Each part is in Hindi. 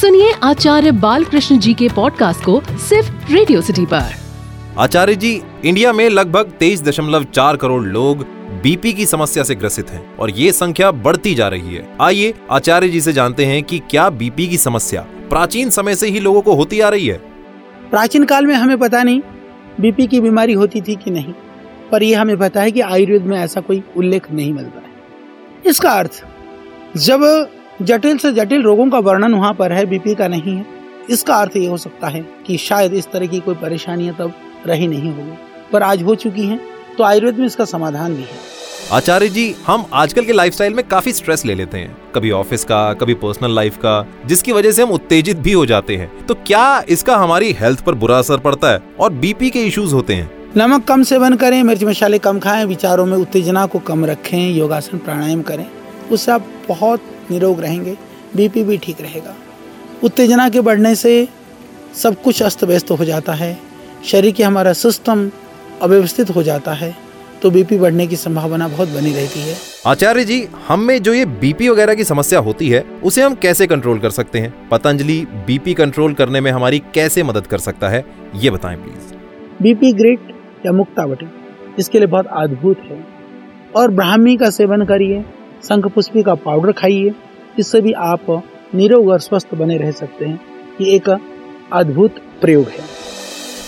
सुनिए आचार्य बालकृष्ण जी के पॉडकास्ट को सिर्फ़ रेडियो सिटी पर। आचार्य जी इंडिया में लगभग तेईस दशमलव चार करोड़ लोग बीपी की समस्या से ग्रसित हैं और ये संख्या बढ़ती जा रही है। आइए आचार्य जी से जानते हैं कि क्या बीपी की समस्या प्राचीन समय से ही लोगों को होती आ रही है। प्राचीन काल में हमें पता नहीं बीपी की बीमारी होती थी कि नहीं पर यह हमें पता है कि आयुर्वेद में ऐसा कोई उल्लेख नहीं मिलता है। इसका अर्थ जब जटिल से जटिल रोगों का वर्णन वहाँ पर है बीपी का नहीं है। इसका अर्थ ये हो सकता है कि शायद इस तरह की कोई परेशानियाँ तब रही नहीं होगी पर आज हो चुकी हैं तो आयुर्वेद में इसका समाधान भी है। आचार्य जी हम आजकल के लाइफस्टाइल में काफ़ी स्ट्रेस ले लेते हैं। कभी ऑफ़िस का कभी पर्सनल लाइफ का जिसकी वजह से हम उत्तेजित भी हो जाते हैं। तो क्या इसका हमारी हेल्थ पर बुरा असर पड़ता है और बीपी के इश्यूज़ होते हैं? नमक कम सेवन करें मिर्च मसाले कम खाएँ विचारों में उत्तेजना को कम रखें योगासन प्राणायाम करें। उससे आप बहुत निरोग रहेंगे बीपी भी ठीक रहेगा। उत्तेजना के बढ़ने से सब कुछ अस्त व्यस्त हो जाता है शरीर के हमारा सिस्टम अव्यवस्थित हो जाता है तो बीपी बढ़ने की संभावना बहुत बनी रहती है। आचार्य जी हम में जो ये बीपी वगैरह की समस्या होती है उसे हम कैसे कंट्रोल कर सकते हैं? पतंजलि बीपी कंट्रोल करने में हमारी कैसे मदद कर सकता है? ये बताएँ प्लीज़ बीपी ग्रेट या मुक्तावटी इसके लिए बहुत अद्भुत है। और ब्राह्मी का सेवन करिए। शंखपुष्पी का पाउडर खाइए। इससे भी आप निरोग और स्वस्थ बने रह सकते हैं। ये एक अद्भुत प्रयोग है।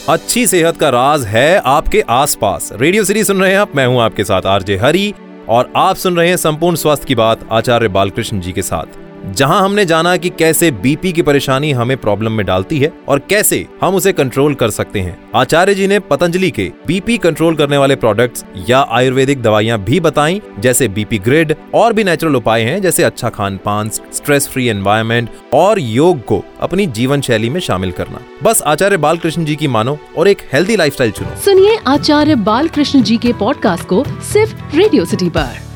अच्छी सेहत का राज है आपके आसपास। रेडियो सीरीज़ सुन रहे हैं आप। मैं हूँ आपके साथ आरजे हरी और आप सुन रहे हैं संपूर्ण स्वास्थ्य की बात आचार्य बालकृष्ण जी के साथ। जहाँ हमने जाना कि कैसे बीपी की परेशानी हमें प्रॉब्लम में डालती है और कैसे हम उसे कंट्रोल कर सकते हैं। आचार्य जी ने पतंजलि के बीपी कंट्रोल करने वाले प्रोडक्ट्स या आयुर्वेदिक दवाइयाँ भी बताई, जैसे बीपी ग्रिड और भी नेचुरल उपाय हैं, जैसे अच्छा खान पान स्ट्रेस फ्री एनवायरमेंट और योग को अपनी जीवन शैली में शामिल करना। बस आचार्य बालकृष्ण जी की मानो और एक हेल्दी लाइफ चुनो। सुनिए आचार्य बालकृष्ण जी के पॉडकास्ट को सिर्फ़ रेडियो सिटी पर।